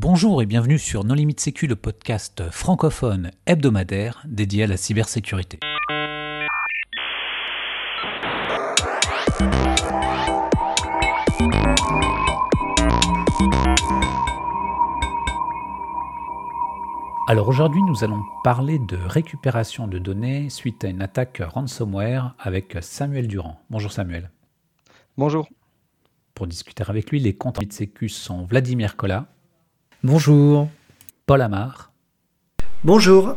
Bonjour et bienvenue sur Non Limite Sécu, le podcast francophone hebdomadaire dédié à la cybersécurité. Alors aujourd'hui, nous allons parler de récupération de données suite à une attaque ransomware avec Samuel Durand. Bonjour Samuel. Bonjour. Pour discuter avec lui, les comptes de sécu sont Vladimir Kola. Bonjour. Paul Amar. Bonjour.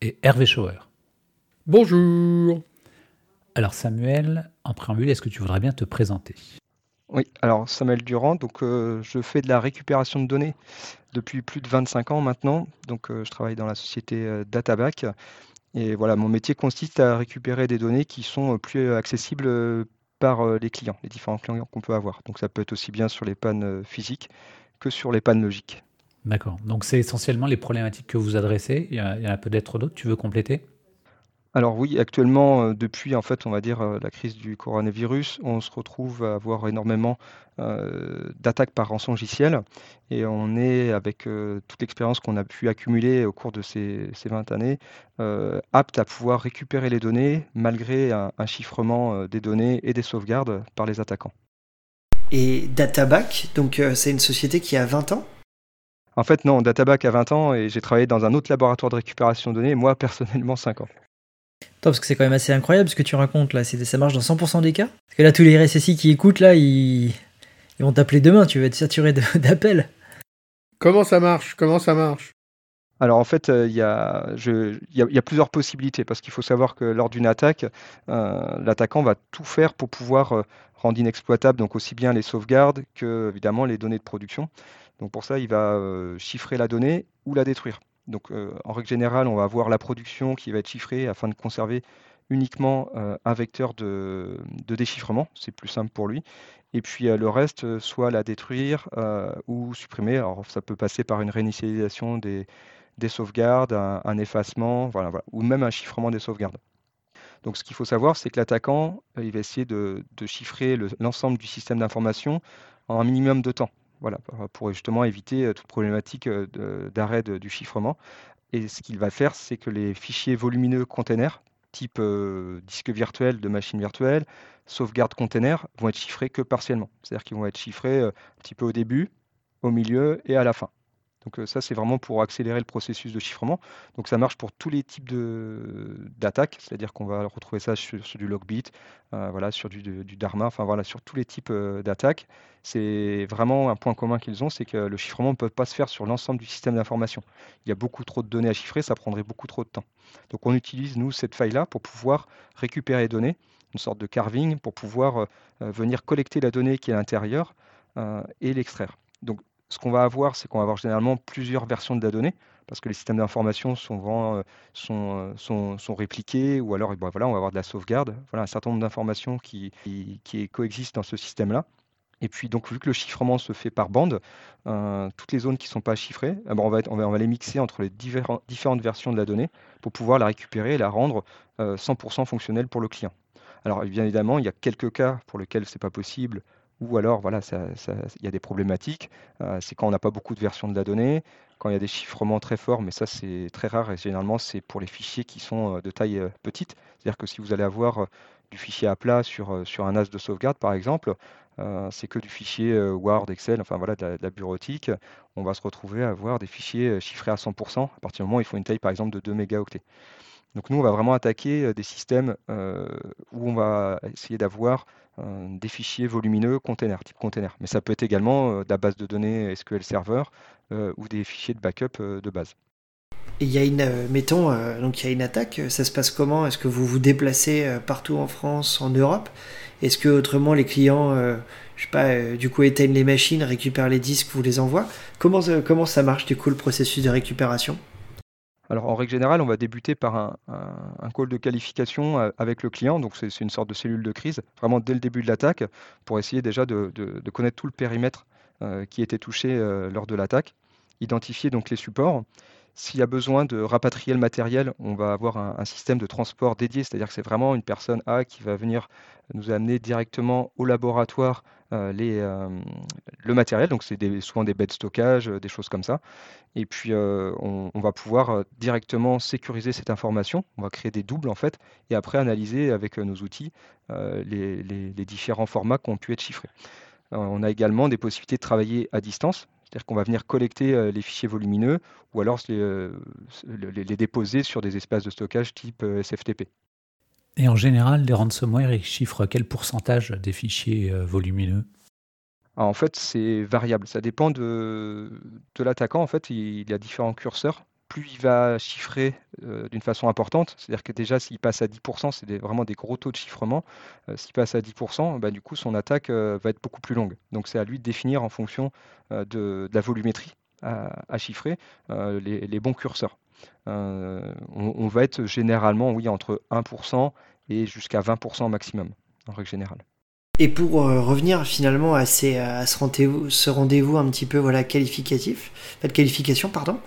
Et Hervé Schauer. Bonjour. Alors Samuel, en préambule, est-ce que tu voudrais bien te présenter? Oui, alors Samuel Durand, donc euh, je fais de la récupération de données depuis plus de 25 ans maintenant. Donc euh, je travaille dans la société euh, Databac. Et voilà, mon métier consiste à récupérer des données qui sont plus accessibles par les clients, les différents clients qu'on peut avoir. Donc ça peut être aussi bien sur les pannes physiques que sur les pannes logiques. D'accord. Donc c'est essentiellement les problématiques que vous adressez. Il y, en a peut-être d'autres. Tu veux compléter? Alors oui, actuellement, euh, depuis en fait, on va dire euh, la crise du coronavirus, on se retrouve à avoir énormément euh, d'attaques par rançon logiciel et on est avec toute l'expérience qu'on a pu accumuler au cours de ces, 20 années, apte à pouvoir récupérer les données malgré un, un chiffrement des données et des sauvegardes par les attaquants. Et Databac, donc c'est une société qui a 20 ans En fait non, Databac a 20 ans et j'ai travaillé dans un autre laboratoire de récupération de données, moi personnellement 5 ans parce que c'est quand même assez incroyable ce que tu racontes là. Ça marche dans 100% des cas? Parce que là, tous les RSSI qui écoutent là, ils, vont t'appeler demain. Tu vas être saturé d'appels. Comment ça marche? Comment ça marche? Alors en fait, euh, il y, a, plusieurs possibilités parce qu'il faut savoir que lors d'une attaque, euh, l'attaquant va tout faire pour pouvoir euh, rendre inexploitable donc aussi bien les sauvegardes que évidemment les données de production. Donc pour ça, il va chiffrer la donnée ou la détruire. Donc, euh, en règle générale, on va avoir la production qui va être chiffrée afin de conserver uniquement euh, un vecteur de, déchiffrement. C'est plus simple pour lui. Et puis euh, le reste, soit la détruire ou supprimer. Alors, ça peut passer par une réinitialisation des, sauvegardes, un, effacement, voilà, ou même un chiffrement des sauvegardes. Donc, ce qu'il faut savoir, c'est que l'attaquant, il va essayer de, chiffrer l'ensemble du système d'information en un minimum de temps. Voilà, pour justement éviter toute problématique d'arrêt du chiffrement. Et ce qu'il va faire, c'est que les fichiers volumineux containers, type disque virtuel de machine virtuelle, sauvegarde container, vont être chiffrés que partiellement. C'est-à-dire qu'ils vont être chiffrés un petit peu au début, au milieu et à la fin. Donc ça, c'est vraiment pour accélérer le processus de chiffrement. Donc ça marche pour tous les types d'attaques, c'est-à-dire qu'on va retrouver ça sur, du logbit, voilà, sur du, Dharma, enfin voilà, sur tous les types d'attaques. C'est vraiment un point commun qu'ils ont, c'est que le chiffrement ne peut pas se faire sur l'ensemble du système d'information. Il y a beaucoup trop de données à chiffrer, ça prendrait beaucoup trop de temps. Donc on utilise, nous, cette faille-là pour pouvoir récupérer les données, une sorte de carving, pour pouvoir venir collecter la donnée qui est à l'intérieur et l'extraire. Donc ce qu'on va avoir, c'est qu'on va avoir généralement plusieurs versions de la donnée, parce que les systèmes d'information sont, euh, euh, répliqués, ou alors ben voilà, on va avoir de la sauvegarde, voilà, un certain nombre d'informations qui, coexistent dans ce système-là. Et puis, donc, vu que le chiffrement se fait par bande, euh, toutes les zones qui ne sont pas chiffrées, eh ben, on, va les mixer entre les différentes versions de la donnée pour pouvoir la récupérer et la rendre 100% fonctionnelle pour le client. Alors, bien évidemment, il y a quelques cas pour lesquels ce n'est pas possible, ou alors voilà, il y a des problématiques. Euh, c'est quand on n'a pas beaucoup de versions de la donnée, quand il y a des chiffrements très forts, mais ça c'est très rare et généralement c'est pour les fichiers qui sont euh, de taille euh, petite. C'est-à-dire que si vous allez avoir du fichier à plat sur, un as de sauvegarde par exemple, c'est que du fichier Word, Excel, enfin voilà, de la, bureautique. On va se retrouver à avoir des fichiers chiffrés à 100% à partir du moment où il faut une taille par exemple de 2 mégaoctets. Donc nous, on va vraiment attaquer des systèmes où on va essayer d'avoir des fichiers volumineux container, type container. Mais ça peut être également de la base de données SQL Server ou des fichiers de backup de base. il y a une, mettons, donc il y a une attaque. Ça se passe comment? Est-ce que vous vous déplacez partout en France, en Europe? Est-ce que autrement les clients, je sais pas, du coup éteignent les machines, récupèrent les disques, vous les envoient? Comment comment ça marche du coup le processus de récupération? Alors en règle générale, on va débuter par un, call de qualification euh, avec le client, donc c'est une sorte de cellule de crise, vraiment dès le début de l'attaque, pour essayer déjà de, connaître tout le périmètre euh, qui était touché euh, lors de l'attaque, identifier donc les supports. S'il y a besoin de rapatrier le matériel, on va avoir un, système de transport dédié, c'est-à-dire que c'est vraiment une personne A qui va venir nous amener directement au laboratoire euh, euh, le matériel, donc c'est souvent des baies de stockage, des choses comme ça. Et puis on, va pouvoir directement sécuriser cette information, on va créer des doubles en fait, et après analyser avec nos outils les différents formats qui ont pu être chiffrés. on a également des possibilités de travailler à distance, c'est-à-dire qu'on va venir collecter euh, les fichiers volumineux ou alors euh, les, déposer sur des espaces de stockage type euh, SFTP. Et en général, les ransomware, ils chiffrent quel pourcentage des fichiers volumineux? En fait, c'est variable. Ça dépend de, de l'attaquant. En fait, il y a différents curseurs plus il va chiffrer euh, d'une façon importante, c'est-à-dire que déjà s'il passe à 10%, c'est vraiment des gros taux de chiffrement, euh, s'il passe à 10%, bah, du coup son attaque euh, va être beaucoup plus longue. Donc c'est à lui de définir en fonction de, la volumétrie à, chiffrer les, bons curseurs. On, va être généralement oui, entre 1% et jusqu'à 20% maximum, en règle générale. Et pour revenir finalement à, ce rendez-vous, un petit peu voilà, qualificatif, de qualification, pardon,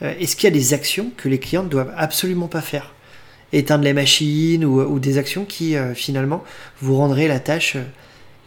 est-ce qu'il y a des actions que les clients ne doivent absolument pas faire? Éteindre les machines ou, des actions qui euh, finalement vous rendraient la tâche euh,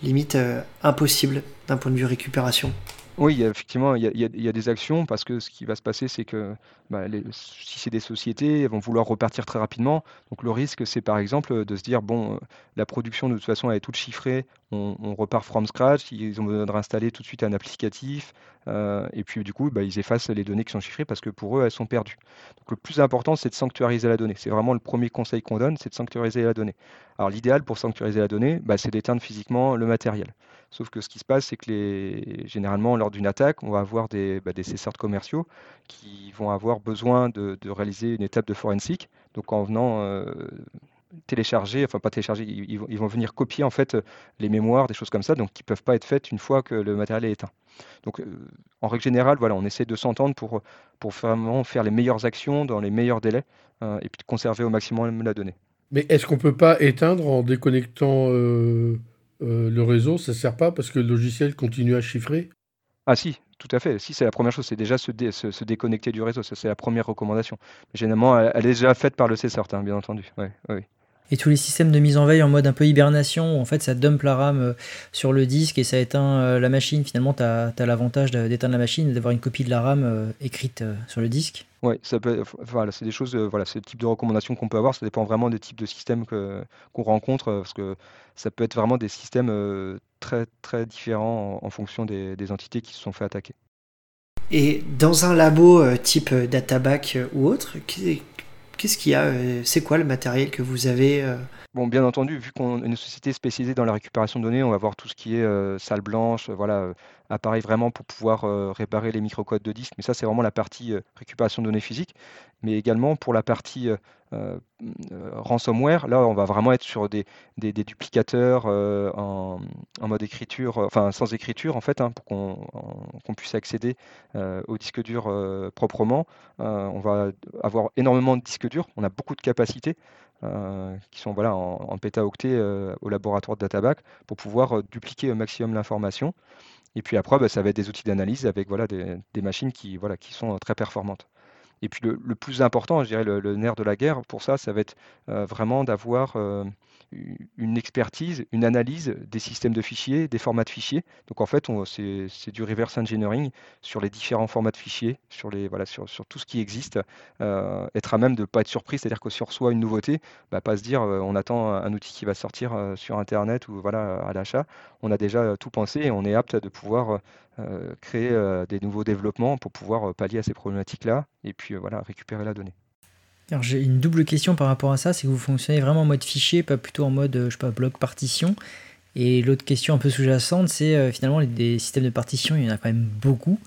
limite impossible d'un point de vue récupération? Oui, effectivement, il y a, des actions parce que ce qui va se passer, c'est que bah, si c'est des sociétés, elles vont vouloir repartir très rapidement. Donc le risque, c'est par exemple de se dire, bon, euh, la production de toute façon, elle est toute chiffrée, on, repart from scratch, ils ont besoin de réinstaller tout de suite un applicatif, euh, et puis du coup, bah, ils effacent les données qui sont chiffrées parce que pour eux, elles sont perdues. Donc le plus important, c'est de sanctuariser la donnée. C'est vraiment le premier conseil qu'on donne, c'est de sanctuariser la donnée. Alors l'idéal pour sanctuariser la donnée, bah, c'est d'éteindre physiquement le matériel. Sauf que ce qui se passe, c'est que généralement, lors d'une attaque, on va avoir des, bah, des commerciaux qui vont avoir besoin de, réaliser une étape de forensique. Donc en venant euh, télécharger, enfin pas télécharger, ils, vont venir copier en fait les mémoires, des choses comme ça, donc qui ne peuvent pas être faites une fois que le matériel est éteint. Donc euh, en règle générale, voilà, on essaie de s'entendre pour, vraiment faire les meilleures actions dans les meilleurs délais euh, et puis de conserver au maximum la donnée. Mais est-ce qu'on ne peut pas éteindre en déconnectant le réseau, ça ne sert pas parce que le logiciel continue à chiffrer? Ah si, tout à fait. Si, c'est la première chose, c'est déjà se, se, déconnecter du réseau. Ça, c'est la première recommandation. généralement, elle, est déjà faite par le CSRT, hein, bien entendu. Ouais, ouais et tous les systèmes de mise en veille en mode un peu hibernation, où en fait ça dump la RAM euh, sur le disque et ça éteint euh, la machine. Finalement, tu as, l'avantage d'éteindre la machine et d'avoir une copie de la RAM euh, écrite sur le disque. Oui, voilà, c'est des choses, voilà, c'est le type de recommandation qu'on peut avoir. Ça dépend vraiment des types de systèmes qu'on rencontre, parce que ça peut être vraiment des systèmes très, très différents en, fonction des, des, entités qui se sont fait attaquer. Et dans un labo type Databack ou autre, Qu'est-ce qu'il y a euh, C'est quoi le matériel que vous avez euh? Bon, bien entendu, vu qu'on est une société spécialisée dans la récupération de données, on va voir tout ce qui est euh, salle blanche, voilà, appareil vraiment pour pouvoir réparer les microcodes de disque. Mais ça, c'est vraiment la partie récupération de données physiques. Mais également pour la partie ransomware, là, on va vraiment être sur des, duplicateurs en, mode écriture, enfin sans écriture en fait, hein, pour qu'on puisse accéder au disque dur proprement. on va avoir énormément de disques durs, on a beaucoup de capacités. qui sont voilà, en, pétaoctets au laboratoire de Databack pour pouvoir dupliquer au maximum l'information. Et puis après, bah, ça va être des outils d'analyse avec voilà, des, machines qui, voilà, qui sont très performantes. Et puis le, plus important, je dirais le, nerf de la guerre pour ça, ça va être vraiment d'avoir une expertise, une analyse des systèmes de fichiers, des formats de fichiers. Donc en fait, c'est du reverse engineering sur les différents formats de fichiers, sur, les, voilà, sur, tout ce qui existe, euh, être à même de ne pas être surpris, c'est-à-dire que si on reçoit une nouveauté, bah, pas se dire euh, on attend un outil qui va sortir euh, sur Internet ou voilà, à l'achat. On a déjà tout pensé et on est apte de pouvoir créer des nouveaux développements pour pouvoir pallier à ces problématiques-là et puis voilà, récupérer la donnée j'ai une double question par rapport à ça, c'est que vous fonctionnez vraiment en mode fichier, pas plutôt en mode, euh, je sais pas, bloc partition. Et l'autre question un peu sous-jacente, c'est euh, finalement des systèmes de partition, il y en a quand même beaucoup.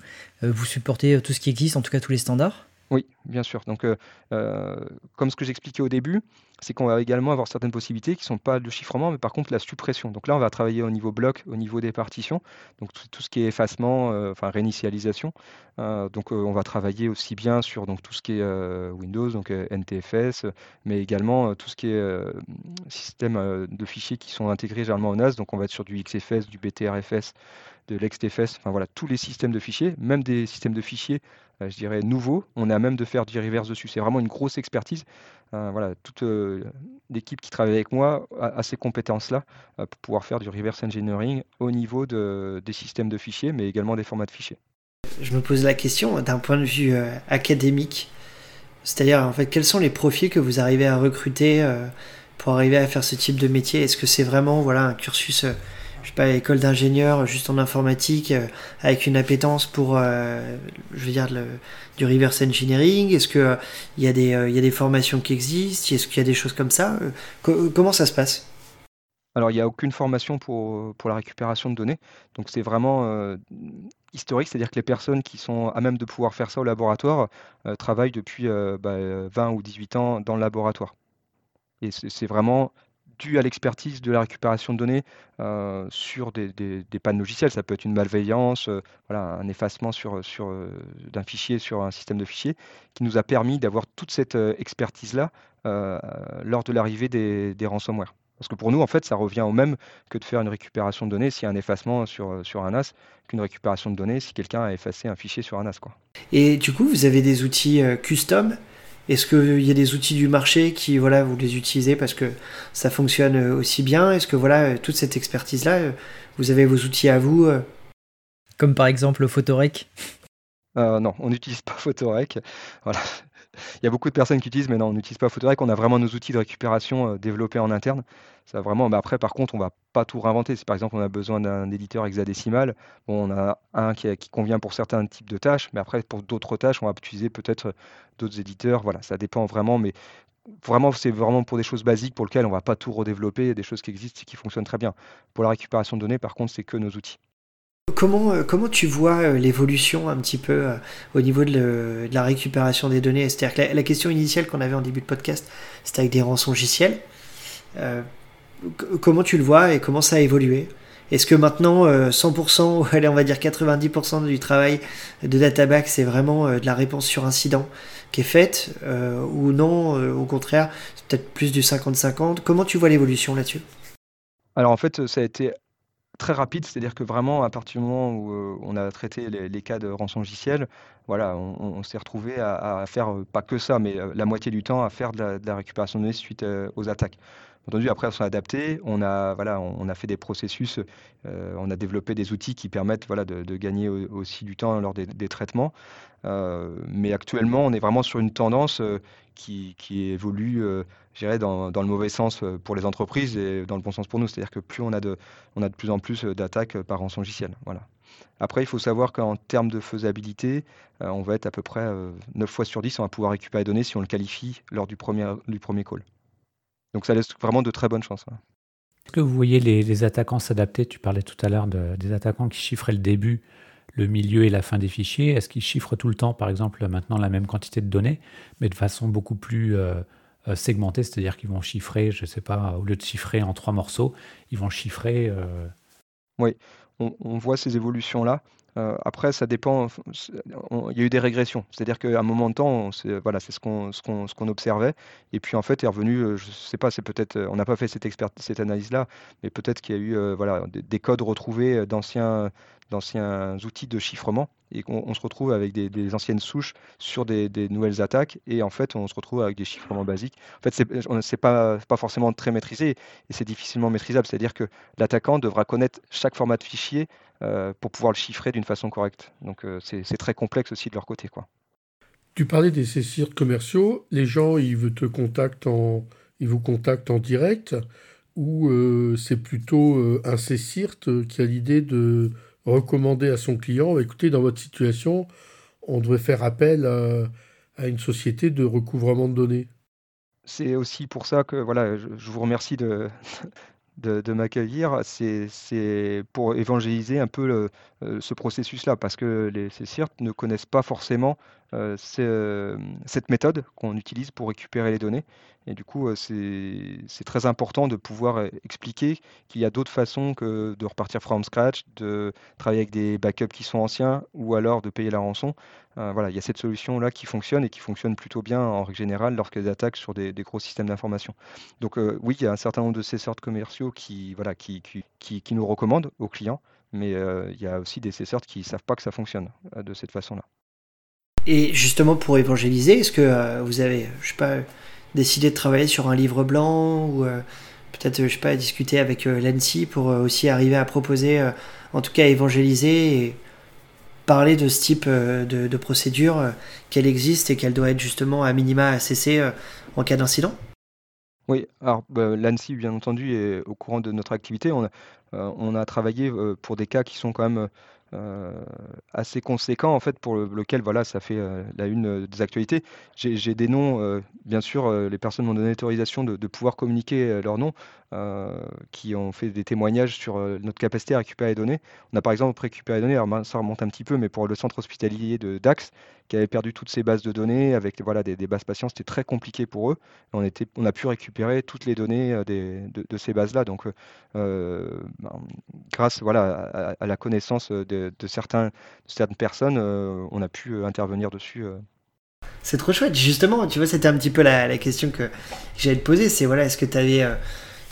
Euh, vous supportez tout ce qui existe, en tout cas tous les standards? Oui, bien sûr. Donc, comme ce que j'expliquais au début, c'est qu'on va également avoir certaines possibilités qui ne sont pas le chiffrement, mais par contre la suppression. Donc là, on va travailler au niveau bloc, au niveau des partitions, donc tout, ce qui est effacement, euh, enfin réinitialisation. Euh, donc euh, on va travailler aussi bien sur tout ce qui est Windows, donc NTFS, mais également tout ce qui est système de fichiers qui sont intégrés généralement au NAS. Donc on va être sur du XFS, du BTRFS, de l'XTFS, enfin voilà, tous les systèmes de fichiers, même des systèmes de fichiers, euh, je dirais, nouveaux, on a même de faire du reverse dessus. C'est vraiment une grosse expertise. Euh, voilà, toute l'équipe qui travaille avec moi a, ces compétences-là pour pouvoir faire du reverse engineering au niveau de, des systèmes de fichiers, mais également des formats de fichiers. Je me pose la question d'un point de vue académique, c'est-à-dire en fait quels sont les profils que vous arrivez à recruter pour arriver à faire ce type de métier? Est-ce que c'est vraiment voilà, un cursus, euh, sais pas, école d'ingénieur, juste en informatique, euh, avec une appétence pour, euh, je veux dire, du reverse engineering. Est-ce qu'il il y, a des, y a des formations qui existent? Est-ce qu'il y a des choses comme ça? Comment ça se passe? Alors, il n'y a aucune formation pour, pour la récupération de données. Donc, c'est vraiment historique, c'est-à-dire que les personnes qui sont à même de pouvoir faire ça au laboratoire travaillent depuis 20 bah, ou 18 ans dans le laboratoire. Et c'est vraiment dû à l'expertise de la récupération de données euh, sur des, pannes logicielles. Ça peut être une malveillance, euh, voilà, un effacement sur, sur, euh, d'un fichier sur un système de fichiers qui nous a permis d'avoir toute cette expertise-là lors de l'arrivée des, des ransomware. Parce que pour nous, en fait, ça revient au même que de faire une récupération de données s'il y a un effacement sur, sur un NAS, qu'une récupération de données si quelqu'un a effacé un fichier sur un NAS. Quoi. Et du coup, vous avez des outils custom est-ce qu'il y a des outils du marché qui, voilà, vous les utilisez parce que ça fonctionne euh, aussi bien? Est-ce que, voilà, euh, toute cette expertise-là, euh, vous avez vos outils à vous Comme par exemple Photorec Non, on n'utilise pas Photorec. Voilà. Il y a beaucoup de personnes qui utilisent, mais non, on n'utilise pas Photodrec. On a vraiment nos outils de récupération euh, développés en interne. Ça vraiment, mais après, par contre, on va pas tout réinventer. Si par exemple on a besoin d'un éditeur hexadécimal, bon, on a un qui, convient pour certains types de tâches, mais après pour d'autres tâches, on va utiliser peut-être d'autres éditeurs. Voilà, ça dépend vraiment, mais vraiment, c'est vraiment pour des choses basiques pour lesquelles on va pas tout redévelopper, des choses qui existent et qui fonctionnent très bien. Pour la récupération de données, par contre, c'est que nos outils. Comment, euh, comment tu vois euh, l'évolution un petit peu euh, au niveau de, la récupération des données? C'est-à-dire que la, question initiale qu'on avait en début de podcast, c'était avec des rançongiciels. comment tu le vois et comment ça a évolué? Est-ce que maintenant 100% ou allez, on va dire 90% du travail de Databack, c'est vraiment de la réponse sur incident qui est faite ou non Au contraire, c'est peut-être plus du 50-50. Comment tu vois l'évolution là-dessus? Alors en fait, ça a été très rapide, c'est-à-dire que vraiment, à partir du moment où euh, on a traité les, cas de rançon logiciel, voilà, on, s'est retrouvé à, faire euh, pas que ça, mais euh, la moitié du temps à faire de la, récupération de données suite aux attaques. Après, on s'est adapté, on a, voilà, on, a fait des processus, on a développé des outils qui permettent voilà, de, gagner aussi du temps lors des, traitements. mais actuellement, on est vraiment sur une tendance qui, qui évolue dans, le mauvais sens euh, pour les entreprises et dans le bon sens pour nous. C'est-à-dire que plus on a de, on a de plus en plus euh, d'attaques euh, par rançon. Voilà. Après, il faut savoir qu'en termes de faisabilité, on va être à peu près 9 fois sur 10, on va pouvoir récupérer les données si on le qualifie lors du premier, du premier call. Donc ça laisse vraiment de très bonnes chances. Est-ce que vous voyez les, attaquants s'adapter? Tu parlais tout à l'heure de, des attaquants qui chiffraient le début, le milieu et la fin des fichiers. Est-ce qu'ils chiffrent tout le temps, par exemple, maintenant la même quantité de données, mais de façon beaucoup plus euh, segmentés, c'est-à-dire qu'ils vont chiffrer, je ne sais pas, au lieu de chiffrer en trois morceaux, ils vont chiffrer. Euh, oui, on, voit ces évolutions-là. Euh, après, ça dépend. Il y a eu des régressions. C'est-à-dire qu'à un moment de temps, c'est ce qu'on ce observait. Et puis en fait, est revenu. Je ne sais pas. C'est peut-être. On n'a pas fait cette, cette analyse-là, mais peut-être qu'il y a eu voilà des, codes retrouvés d'anciens d'anciens outils de chiffrement et qu'on se retrouve avec des, anciennes souches sur des, nouvelles attaques et en fait on se retrouve avec des chiffrements basiques. En fait, c'est pas, pas forcément très maîtrisé et c'est difficilement maîtrisable. C'est-à-dire que l'attaquant devra connaître chaque format de fichier euh, pour pouvoir le chiffrer d'une façon correcte. Donc euh, c'est très complexe aussi de leur côté. Quoi. Tu parlais des CSIRT commerciaux. Les gens, ils, te contactent en, ils vous contactent en direct ou euh, c'est plutôt un CSIRT qui a l'idée de recommander à son client, écoutez, dans votre situation, on devrait faire appel à, une société de recouvrement de données C'est aussi pour ça que voilà, je, vous remercie de, de, m'accueillir. C'est pour évangéliser un peu euh, ce processus-là, parce que les CSIRT ne connaissent pas forcément euh, euh, cette méthode qu'on utilise pour récupérer les données. Et du coup, euh, c'est très important de pouvoir expliquer qu'il y a d'autres façons que de repartir from scratch, de travailler avec des backups qui sont anciens ou alors de payer la rançon. voilà, il y a cette solution-là qui fonctionne et qui fonctionne plutôt bien en règle générale lorsqu'elles attaquent sur des, gros systèmes d'information. Donc oui, il y a un certain nombre de ces sortes commerciaux qui, voilà, qui, qui, qui nous recommandent aux clients mais il y a aussi des cesseurs qui ne savent pas que ça fonctionne de cette façon-là. Et justement, pour évangéliser, est-ce que vous avez, je sais pas, décidé de travailler sur un livre blanc ou peut-être, je sais pas, discuter avec l'ANSI pour aussi arriver à proposer, en tout cas, évangéliser et parler de ce type de, de procédure, qu'elle existe et qu'elle doit être justement à minima cessée en cas d'incident? Oui, alors bah, l'ANSI, bien entendu, est au courant de notre activité. On a, euh, on a travaillé euh, pour des cas qui sont quand même euh, assez conséquents, en fait, pour lequel voilà, ça fait la une des actualités. J'ai des noms, bien sûr, les personnes m'ont donné l'autorisation de, pouvoir communiquer leurs noms, qui ont fait des témoignages sur notre capacité à récupérer les données. On a par exemple récupéré les données, alors ça remonte un petit peu, mais pour le centre hospitalier de Dax, qui avait perdu toutes ses bases de données avec voilà, des, bases patients. C'était très compliqué pour eux. On, était, on a pu récupérer toutes les données euh, de, ces bases-là. Donc, euh, euh, ben, grâce voilà, à, la connaissance de, certaines personnes, on a pu intervenir dessus. C'est trop chouette. Justement, tu vois, c'était un petit peu la, question que, j'allais te poser. C'est voilà, est-ce que tu avais.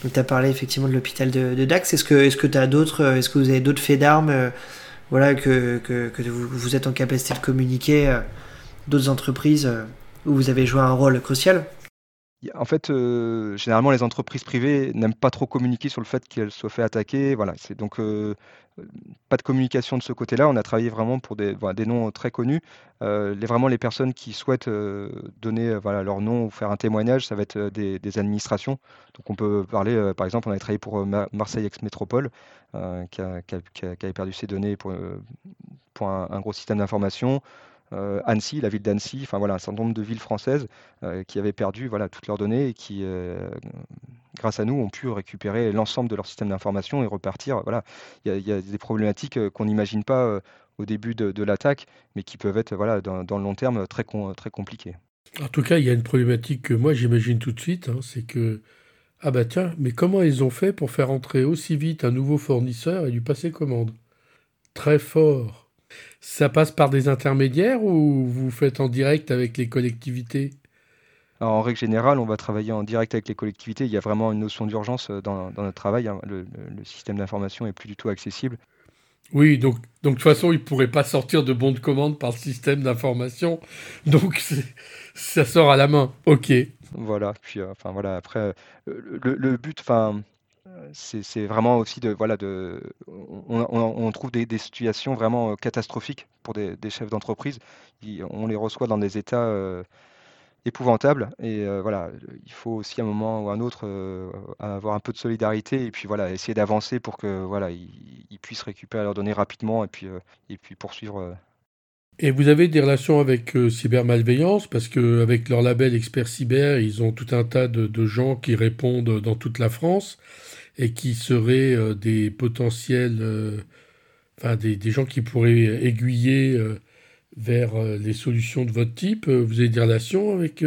tu as parlé effectivement de l'hôpital de, Dax. Est-ce que tu as d'autres. Est-ce que vous avez d'autres faits d'armes voilà, que, que, vous, êtes en capacité de communiquer euh, d'autres entreprises euh, où vous avez joué un rôle crucial? En fait, euh, généralement, les entreprises privées n'aiment pas trop communiquer sur le fait qu'elles soient fait attaquer. Voilà, c'est donc pas de communication de ce côté-là. On a travaillé vraiment pour des, noms très connus. les, vraiment, les personnes qui souhaitent donner voilà, leur nom ou faire un témoignage, ça va être des, administrations. Donc, on peut parler, par exemple, on a travaillé pour Marseille Ex-Métropole, qui, avait perdu ses données pour un, gros système d'information. Euh, Annecy, la ville d'Annecy, enfin voilà, un certain nombre de villes françaises euh, qui avaient perdu voilà, toutes leurs données et qui, euh, grâce à nous, ont pu récupérer l'ensemble de leur système d'information et repartir. Voilà, il y, a des problématiques qu'on n'imagine pas au début de, l'attaque, mais qui peuvent être voilà, dans, le long terme très, très compliquées. En tout cas, il y a une problématique que moi j'imagine tout de suite, hein, c'est que ah bah tiens, mais comment ils ont fait pour faire entrer aussi vite un nouveau fournisseur et lui passer commande? Très fort. Ça passe par des intermédiaires ou vous faites en direct avec les collectivités? En règle générale, on va travailler en direct avec les collectivités. Il y a vraiment une notion d'urgence euh, dans, notre travail. Hein. Le, système d'information est plus du tout accessible. Oui, donc, donc de toute façon, il ne pourrait pas sortir de bons de commande par le système d'information. Donc ça sort à la main. OK. Voilà. Puis, euh, enfin voilà. Après, euh, le, le but, enfin c'est vraiment aussi de voilà de on, trouve des, situations vraiment catastrophiques pour des, chefs d'entreprise. On les reçoit dans des états épouvantables et voilà il faut aussi à un moment ou à un autre avoir un peu de solidarité et puis voilà essayer d'avancer pour que voilà ils, puissent récupérer leurs données rapidement et puis et puis poursuivre. Et vous avez des relations avec Cybermalveillance? Parce qu'avec leur label Expert Cyber, ils ont tout un tas de gens qui répondent dans toute la France et qui seraient euh, des potentiels, euh, enfin des, des, gens qui pourraient aiguiller euh, vers les solutions de votre type Vous avez des relations avec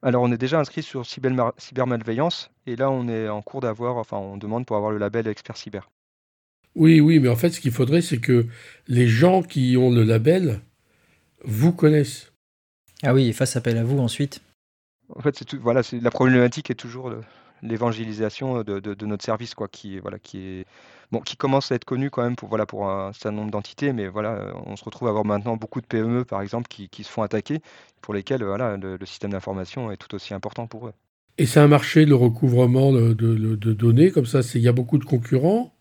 alors, on est déjà inscrit sur cybermalveillance et là, on est en cours d'avoir, enfin, on demande pour avoir le label expert cyber. Oui, oui, mais en fait, ce qu'il faudrait, c'est que les gens qui ont le label vous connaissent. Ah oui, et fassent appel à vous ensuite. En fait, c'est tout, voilà, c'est la problématique est toujours l'évangélisation de, notre service, quoi, qui, voilà, qui, est, bon, qui commence à être connu quand même pour, voilà, pour un certain nombre d'entités, mais voilà, on se retrouve à avoir maintenant beaucoup de PME, par exemple, qui, qui se font attaquer, pour lesquels voilà, le, système d'information est tout aussi important pour eux. Et c'est un marché, le recouvrement de, de données, comme ça, il y a beaucoup de concurrents?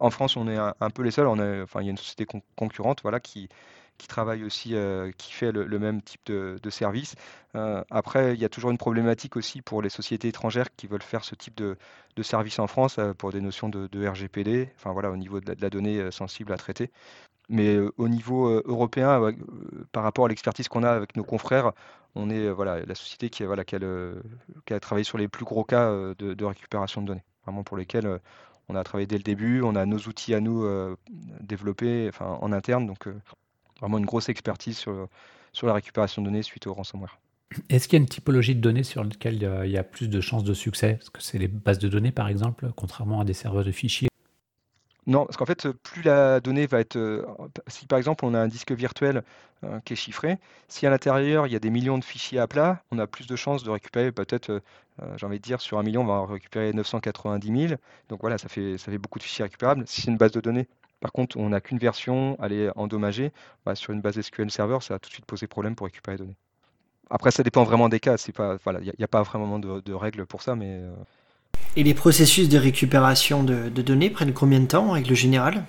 En France, on est un, peu les seuls, on enfin, il y a une société concurrente voilà, qui, qui travaille aussi, euh, qui fait le, même type de, service. Euh, après, il y a toujours une problématique aussi pour les sociétés étrangères qui veulent faire ce type de, service en France euh, pour des notions de, RGPD, enfin voilà, au niveau de la, donnée sensible à traiter. Mais au niveau européen, par rapport à l'expertise qu'on a avec nos confrères, on est voilà, la société qui, voilà, qui, a, travaillé sur les plus gros cas de, récupération de données, vraiment pour lesquels on a travaillé dès le début, on a nos outils à nous développés enfin, en interne, donc vraiment une grosse expertise sur, sur la récupération de données suite au ransomware. Est-ce qu'il y a une typologie de données sur laquelle il y a plus de chances de succès? Est-ce que c'est les bases de données, par exemple, contrairement à des serveurs de fichiers Non, parce qu'en fait, plus la donnée va être... Euh, si par exemple on a un disque virtuel euh, qui est chiffré, si à l'intérieur il y a des millions de fichiers à plat, on a plus de chances de récupérer peut-être, euh, j'ai envie de dire, sur un million, on va en récupérer 990 000. Donc voilà, ça fait, ça fait beaucoup de fichiers récupérables. Si c'est une base de données par contre, on n'a qu'une version, elle est endommagée, bah, sur une base SQL Server, ça va tout de suite poser problème pour récupérer les données. Après, ça dépend vraiment des cas. Il n'y a, pas vraiment de, règles pour ça, mais. Et les processus de récupération de, de données prennent combien de temps en règle générale?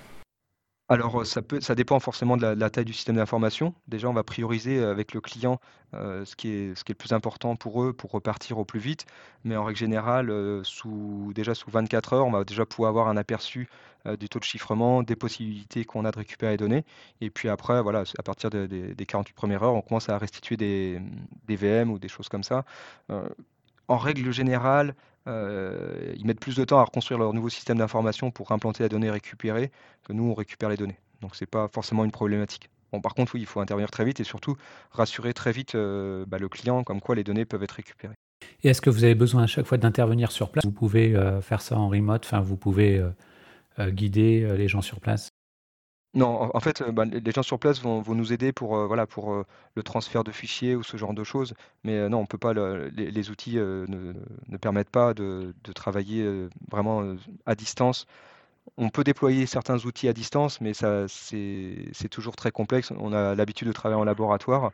Alors, ça, peut, ça dépend forcément de la, taille du système d'information. Déjà, on va prioriser avec le client ce, qui est, ce qui est le plus important pour eux pour repartir au plus vite. Mais en règle générale, sous, déjà sous 24 heures, on va déjà pouvoir avoir un aperçu du taux de chiffrement, des possibilités qu'on a de récupérer les données. Et puis après, voilà, à partir des 48 premières heures, on commence à restituer des, des VM ou des choses comme ça. en règle générale, euh, ils mettent plus de temps à reconstruire leur nouveau système d'information pour implanter la donnée récupérée que nous, on récupère les données. Donc, ce n'est pas forcément une problématique. Bon, par contre, oui, il faut intervenir très vite et surtout rassurer très vite euh, bah, le client comme quoi les données peuvent être récupérées. Et est-ce que vous avez besoin à chaque fois d'intervenir sur place? Vous pouvez euh, faire ça en remote, enfin, vous pouvez guider les gens sur place? Non, en fait, bah, les gens sur place vont vont nous aider pour, voilà, pour, le transfert de fichiers ou ce genre de choses. Mais, non, on peut pas les outils, ne permettent pas de travailler, vraiment, à distance. On peut déployer certains outils à distance, mais ça c'est toujours très complexe. On a l'habitude de travailler en laboratoire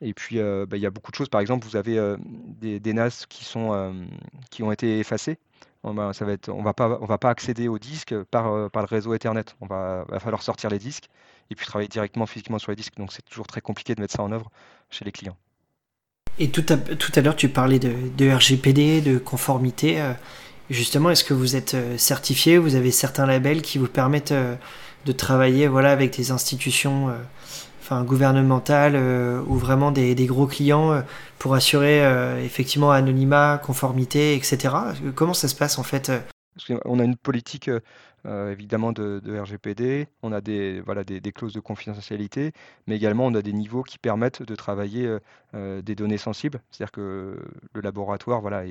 et puis, bah, il y a beaucoup de choses. Par exemple, vous avez, des NAS qui sont, qui ont été effacés on va, ça va être, on va va pas accéder aux disques par, euh, le réseau Ethernet. On va, falloir sortir les disques et puis travailler directement physiquement sur les disques. Donc c'est toujours très compliqué de mettre ça en œuvre chez les clients. Et tout à, tout à l'heure, tu parlais de, de, RGPD, de conformité. Euh, justement, est-ce que vous êtes euh, certifié? Vous avez certains labels qui vous permettent de travailler voilà, avec des institutions enfin, gouvernementales ou vraiment des, des gros clients pour assurer effectivement anonymat, conformité, etc. Comment ça se passe en fait On a une politique euh, évidemment de, RGPD, on a des, voilà, des, clauses de confidentialité, mais également on a des niveaux qui permettent de travailler euh, euh, des données sensibles. C'est-à-dire que le laboratoire, voilà,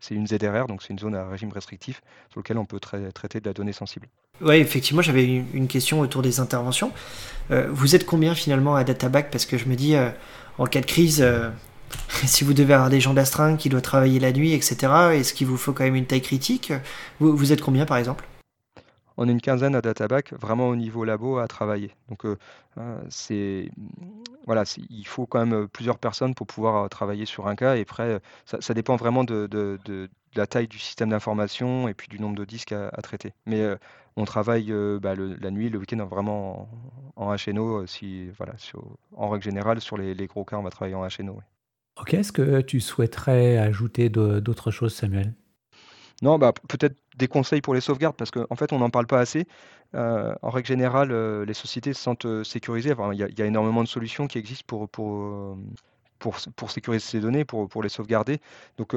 c'est une ZRR, donc c'est une zone à régime restrictif sur lequel on peut traiter de la donnée sensible. Oui, effectivement, j'avais une, question autour des interventions. vous êtes combien finalement à Databack Parce que je me dis, en cas de crise, si vous devez avoir des gens d'astreinte qui doivent travailler la nuit, etc., est-ce qu'il vous faut quand même une taille critique? Vous êtes combien par exemple? On est une quinzaine à Databack, vraiment au niveau labo à travailler. Donc, euh, hein, c'est voilà, il faut quand même euh, plusieurs personnes pour pouvoir euh, travailler sur un cas. Et après, ça, dépend vraiment de, la taille du système d'information et puis du nombre de disques à, traiter. Mais on travaille bah, la nuit, le week-end, vraiment en, HNO. Si, voilà, en règle générale, sur les, gros cas, on va travailler en HNO. Ok, est-ce que tu souhaiterais ajouter d'autres choses, Samuel? Non, bah, peut-être des conseils pour les sauvegardes, parce qu'en fait, on n'en parle pas assez. Euh, en règle générale, euh, les sociétés se sentent euh, sécurisées. Il y, a énormément de solutions qui existent pour, pour, sécuriser ces données, pour, les sauvegarder. Donc,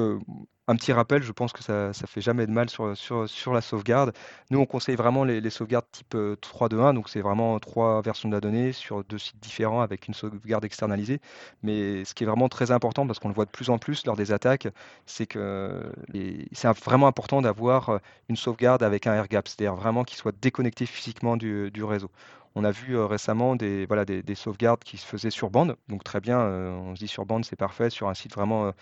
un petit rappel, je pense que ça ne fait jamais de mal sur, la sauvegarde. Nous, on conseille vraiment les, sauvegardes type 3-2-1, donc c'est vraiment trois versions de la donnée sur deux sites différents avec une sauvegarde externalisée. Mais ce qui est vraiment très important, parce qu'on le voit de plus en plus lors des attaques, c'est que c'est vraiment important d'avoir une sauvegarde avec un air gap, c'est-à-dire vraiment qu'il soit déconnecté physiquement du réseau. On a vu récemment des, voilà, des, sauvegardes qui se faisaient sur bande. Donc très bien, on se dit sur bande, c'est parfait. Sur un site vraiment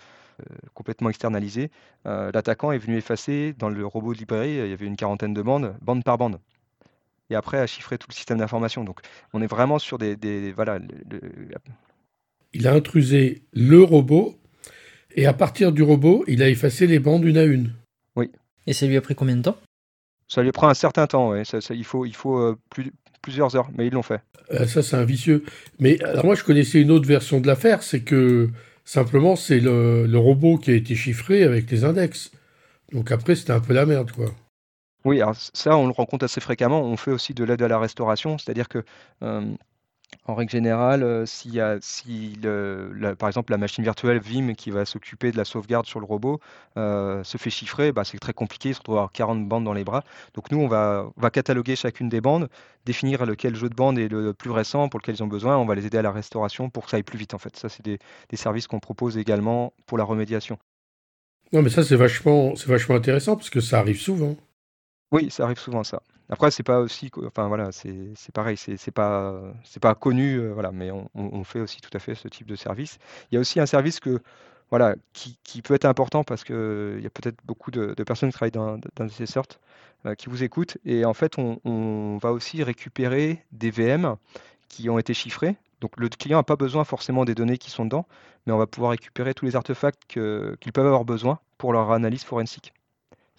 complètement externalisé, l'attaquant est venu effacer dans le robot de librairie, il y avait une quarantaine de bandes, bande par bande. Et après, a chiffré tout le système d'information. Donc on est vraiment sur des... voilà, Il a intrusé le robot, et à partir du robot, il a effacé les bandes une à une. Oui. Et ça lui a pris combien de temps? Ça lui prend un certain temps, oui. il faut, il faut plus, plusieurs heures, mais ils l'ont fait. Euh, ça, c'est un vicieux. Mais alors moi, je connaissais une autre version de l'affaire, c'est que simplement, c'est le, robot qui a été chiffré avec les index. Donc après, c'était un peu la merde, quoi. Oui, alors ça, on le rencontre assez fréquemment. On fait aussi de l'aide à la restauration, c'est-à-dire que euh, en règle générale, euh, s'il y a, si le, par exemple la machine virtuelle Vim qui va s'occuper de la sauvegarde sur le robot euh, se fait chiffrer, bah, c'est très compliqué, il se retrouve à avoir 40 bandes dans les bras. Donc nous, on va, va cataloguer chacune des bandes, définir lequel jeu de bande est le plus récent pour lequel ils ont besoin, on va les aider à la restauration pour que ça aille plus vite en fait. Ça, c'est des, des services qu'on propose également pour la remédiation. Non mais ça c'est vachement, c'est vachement intéressant parce que ça arrive souvent. Oui, ça arrive souvent ça. Après, c'est pas aussi, enfin voilà, c'est pareil, c'est pas, pas connu, euh, voilà, mais on, fait aussi tout à fait ce type de service. Il y a aussi un service que voilà, qui, peut être important parce qu'il y a peut-être beaucoup de, personnes qui travaillent dans, dans ces sortes qui vous écoutent. Et en fait, on, va aussi récupérer des VM qui ont été chiffrés. Donc le client n'a pas besoin forcément des données qui sont dedans, mais on va pouvoir récupérer tous les artefacts qu'ils peuvent avoir besoin pour leur analyse forensique.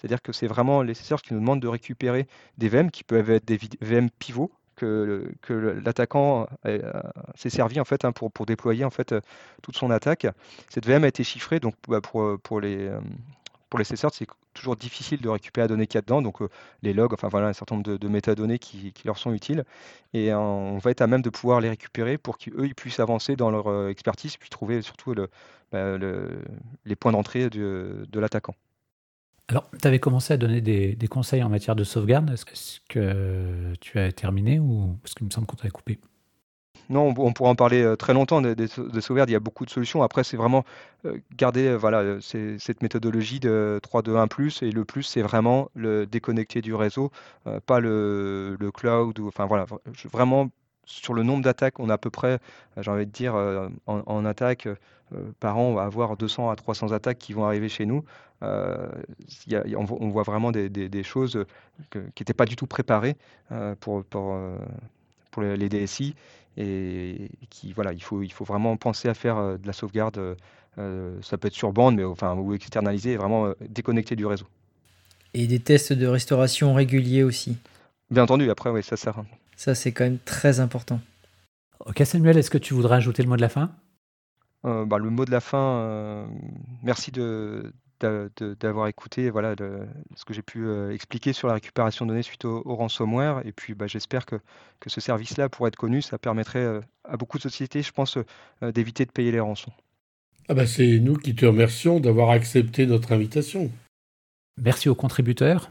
C'est-à-dire que c'est vraiment les qui nous demandent de récupérer des VM qui peuvent être des VM pivots que, l'attaquant s'est servi en fait hein, pour, pour, déployer en fait toute son attaque. Cette VM a été chiffrée donc bah, pour, pour les pour les c'est toujours difficile de récupérer la donnée qu'il y a dedans, donc les logs, enfin voilà, un certain nombre de, métadonnées qui, leur sont utiles. Et on va être à même de pouvoir les récupérer pour qu'eux ils puissent avancer dans leur expertise, puis trouver surtout bah, les points d'entrée de l'attaquant. Alors, tu avais commencé à donner des, conseils en matière de sauvegarde. Est-ce que tu as terminé ou parce qu'il me semble qu'on t'avait coupé? Non, on pourra en parler euh, très longtemps des, sauvegardes. Il y a beaucoup de solutions. Après, c'est vraiment euh, garder euh, voilà, cette méthodologie de 3, 2, 1 plus. Et le plus, c'est vraiment le déconnecter du réseau, pas le, cloud. Ou, enfin, voilà, vraiment sur le nombre d'attaques, on a à peu près, j'ai envie de dire, en, attaque, par an, on va avoir 200 à 300 attaques qui vont arriver chez nous. on, voit vraiment des, choses qui n'étaient pas du tout préparées pour, pour, pour les DSI et qui voilà, il faut, il faut vraiment penser à faire euh, de la sauvegarde. Euh, euh, ça peut être sur bande, mais enfin ou externalisé, vraiment déconnecté du réseau. Et des tests de restauration réguliers aussi. Bien entendu, après oui, ça sert. Ça c'est quand même très important. Ok Samuel, est-ce que tu voudrais ajouter le mot de la fin? Bah, Le mot de la fin, merci de, d'avoir écouté voilà, ce que j'ai pu euh, expliquer sur la récupération de données suite au, ransomware. Et puis bah, j'espère que, que ce service-là pourrait être connu. Ça permettrait euh, à beaucoup de sociétés, je pense, euh, d'éviter de payer les rançons. Ah bah c'est nous qui te remercions d'avoir accepté notre invitation. Merci aux contributeurs.